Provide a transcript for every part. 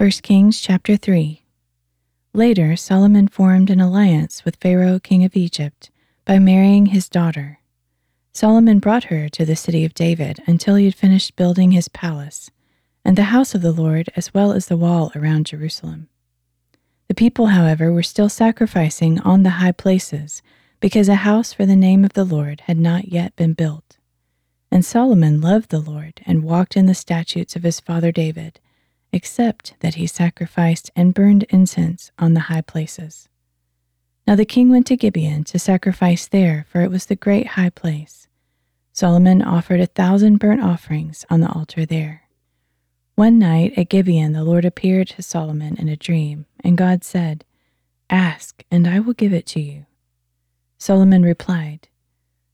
1 Kings chapter 3. Later, Solomon formed an alliance with Pharaoh, king of Egypt, by marrying his daughter. Solomon brought her to the city of David until he had finished building his palace and the house of the Lord, as well as the wall around Jerusalem. The people, however, were still sacrificing on the high places because a house for the name of the Lord had not yet been built. And Solomon loved the Lord and walked in the statutes of his father David, except that he sacrificed and burned incense on the high places. Now the king went to Gibeon to sacrifice there, for it was the great high place. Solomon offered a thousand burnt offerings on the altar there. One night at Gibeon, the Lord appeared to Solomon in a dream, and God said, Ask, and I will give it to you. Solomon replied,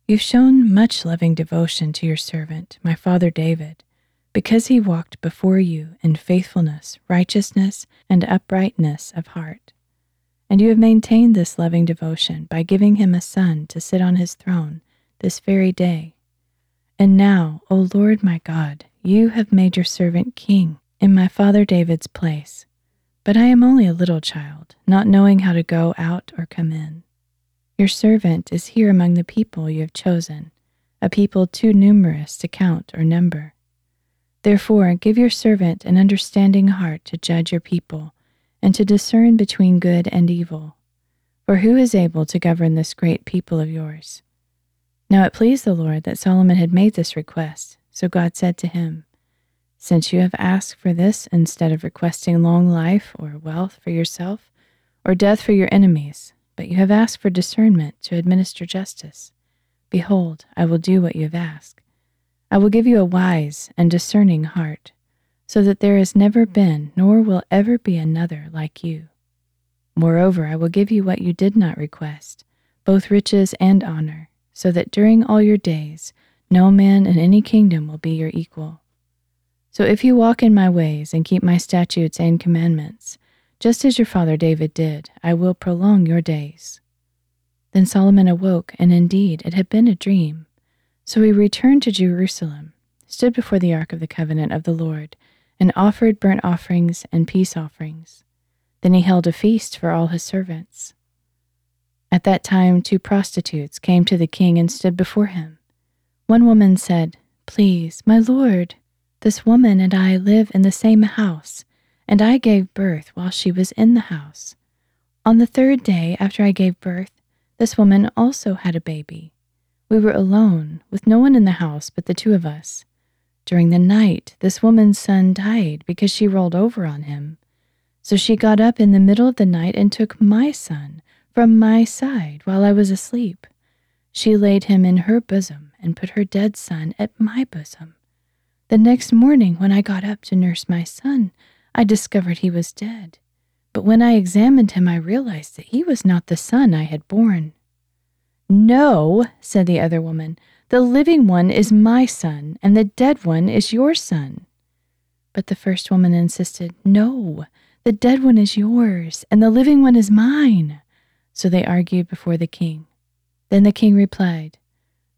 You've shown much loving devotion to your servant, my father David, because he walked before you in faithfulness, righteousness, and uprightness of heart. And you have maintained this loving devotion by giving him a son to sit on his throne this very day. And now, O Lord my God, you have made your servant king in my father David's place. But I am only a little child, not knowing how to go out or come in. Your servant is here among the people you have chosen, a people too numerous to count or number. Therefore, give your servant an understanding heart to judge your people and to discern between good and evil. For who is able to govern this great people of yours? Now it pleased the Lord that Solomon had made this request, so God said to him, Since you have asked for this instead of requesting long life or wealth for yourself, or death for your enemies, but you have asked for discernment to administer justice. Behold, I will do what you have asked. I will give you a wise and discerning heart, so that there has never been nor will ever be another like you. Moreover, I will give you what you did not request, both riches and honor, so that during all your days no man in any kingdom will be your equal. So if you walk in my ways and keep my statutes and commandments, just as your father David did, I will prolong your days. Then Solomon awoke, and indeed it had been a dream. So he returned to Jerusalem, stood before the ark of the covenant of the Lord, and offered burnt offerings and peace offerings. Then he held a feast for all his servants. At that time, two prostitutes came to the king and stood before him. One woman said, Please, my lord, this woman and I live in the same house and I gave birth while she was in the house. On the third day after I gave birth, this woman also had a baby. We were alone, with no one in the house but the two of us. During the night, this woman's son died because she rolled over on him. So she got up in the middle of the night and took my son from my side while I was asleep. She laid him in her bosom and put her dead son at my bosom. The next morning, when I got up to nurse my son, I discovered he was dead. But when I examined him, I realized that he was not the son I had born. No, said the other woman, the living one is my son, and the dead one is your son. But the first woman insisted, No, the dead one is yours, and the living one is mine. So they argued before the king. Then the king replied,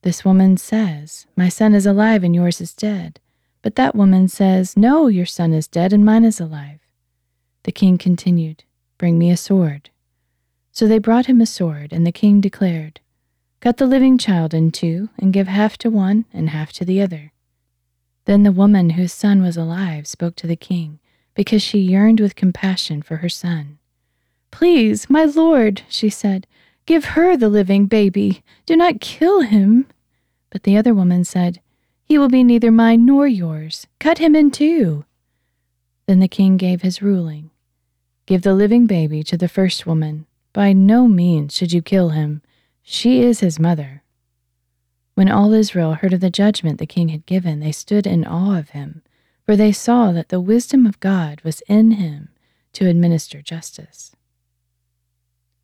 This woman says, My son is alive and yours is dead. But that woman says, No, your son is dead and mine is alive. The king continued, Bring me a sword. So they brought him a sword, and the king declared, Cut the living child in two, and give half to one and half to the other. Then the woman whose son was alive spoke to the king, because she yearned with compassion for her son. Please, my lord, she said, give her the living baby. Do not kill him. But the other woman said, he will be neither mine nor yours. Cut him in two. Then the king gave his ruling Give the living baby to the first woman. By no means should you kill him. She is his mother. When all Israel heard of the judgment the king had given, they stood in awe of him, for they saw that the wisdom of God was in him to administer justice.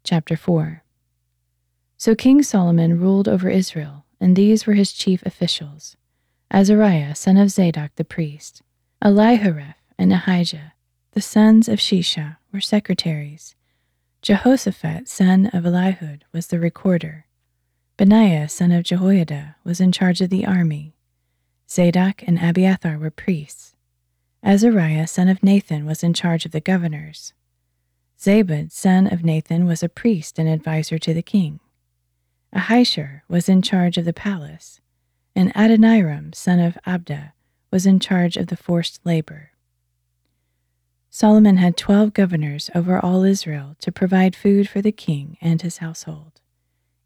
Chapter 4 So King Solomon ruled over Israel, and these were his chief officials Azariah, son of Zadok the priest, Elihoreph, and Ahijah, the sons of Shisha, were secretaries. Jehoshaphat, son of Ahilud, was the recorder. Benaiah, son of Jehoiada, was in charge of the army. Zadok and Abiathar were priests. Azariah, son of Nathan, was in charge of the governors. Zabud, son of Nathan, was a priest and adviser to the king. Ahishar was in charge of the palace, and Adoniram, son of Abda, was in charge of the forced labor. Solomon had twelve governors over all Israel to provide food for the king and his household.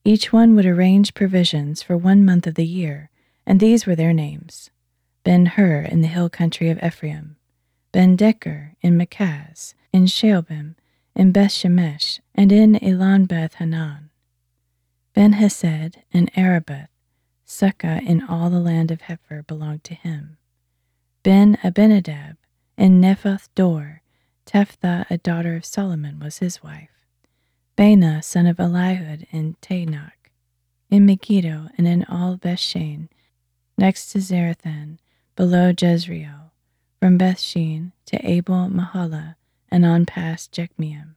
Each one would arrange provisions for one month of the year, and these were their names Ben Hur in the hill country of Ephraim, Ben Deker in Makaz, in Shaalbim, in Beth Shemesh, and in Elon Beth Hanan, Ben Hesed in Arubboth, Socoh in all the land of Hepher belonged to him. Ben Abinadab in Naphoth Dor, Taphath, a daughter of Solomon, was his wife. Baanah, son of Ahilud, in Taanach, in Megiddo, and in all Bethshan, next to Zarethan, below Jezreel, from Bethshean to Abel Meholah, and on past Jokmeam.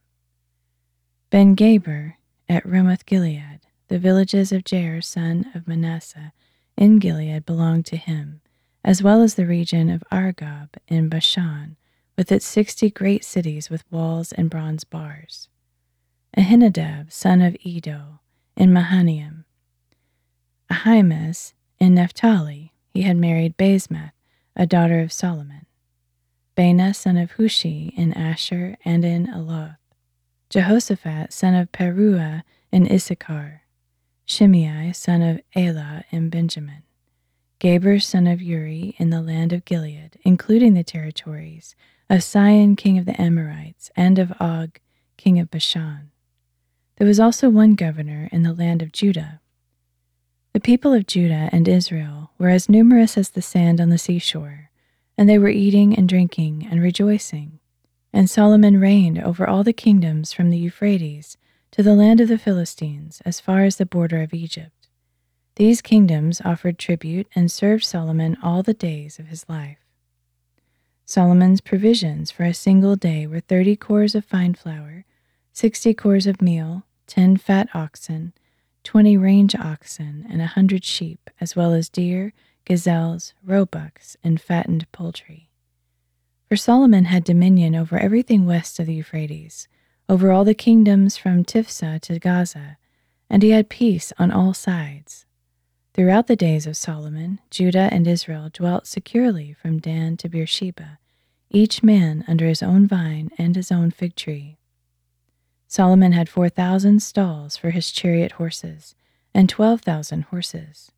Ben Geber at Ramoth Gilead, the villages of Jair son of Manasseh in Gilead belonged to him, as well as the region of Argob in Bashan, with its sixty great cities with walls and bronze bars. Ahinadab son of Iddo, in Mahanaim. Ahimaaz in Naphtali, he had married Basemath, a daughter of Solomon. Baanah, son of Hushai, in Asher and in Aloth. Jehoshaphat, son of Paruah, in Issachar. Shimei, son of Elah, in Benjamin. Geber, son of Uri, in the land of Gilead, including the territories of Sihon, king of the Amorites, and of Og, king of Bashan. There was also one governor in the land of Judah, the people of Judah and Israel were as numerous as the sand on the seashore, and they were eating and drinking and rejoicing. And Solomon reigned over all the kingdoms from the Euphrates to the land of the Philistines as far as the border of Egypt. These kingdoms offered tribute and served Solomon all the days of his life. Solomon's provisions for a single day were thirty cors of fine flour, sixty cors of meal, ten fat oxen, twenty range oxen, and a hundred sheep, as well as deer, gazelles, roebucks, and fattened poultry. For Solomon had dominion over everything west of the Euphrates, over all the kingdoms from Tiphsah to Gaza, and he had peace on all sides. Throughout the days of Solomon, Judah and Israel dwelt securely from Dan to Beersheba, each man under his own vine and his own fig tree. Solomon had 4,000 stalls for his chariot horses and 12,000 horses.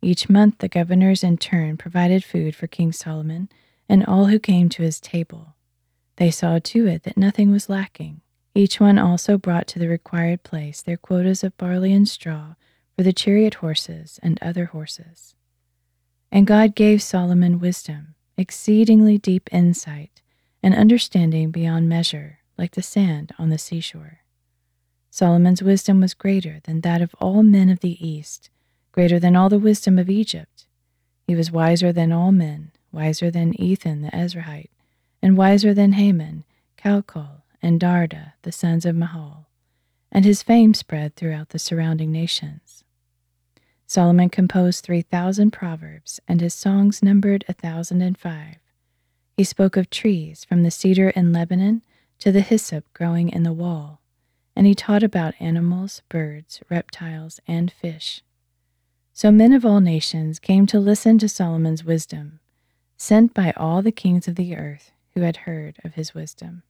Each month, the governors in turn provided food for King Solomon and all who came to his table. They saw to it that nothing was lacking. Each one also brought to the required place their quotas of barley and straw for the chariot horses and other horses. And God gave Solomon wisdom, exceedingly deep insight, and understanding beyond measure like the sand on the seashore. Solomon's wisdom was greater than that of all men of the East, greater than all the wisdom of Egypt. He was wiser than all men, wiser than Ethan the Ezrahite, and wiser than Heman, Calcol, and Darda, the sons of Mahol, and his fame spread throughout the surrounding nations. Solomon composed three thousand proverbs, and his songs numbered a thousand and five. He spoke of trees, from the cedar in Lebanon to the hyssop growing in the wall, and he taught about animals, birds, reptiles, and fish. So men of all nations came to listen to Solomon's wisdom, sent by all the kings of the earth who had heard of his wisdom.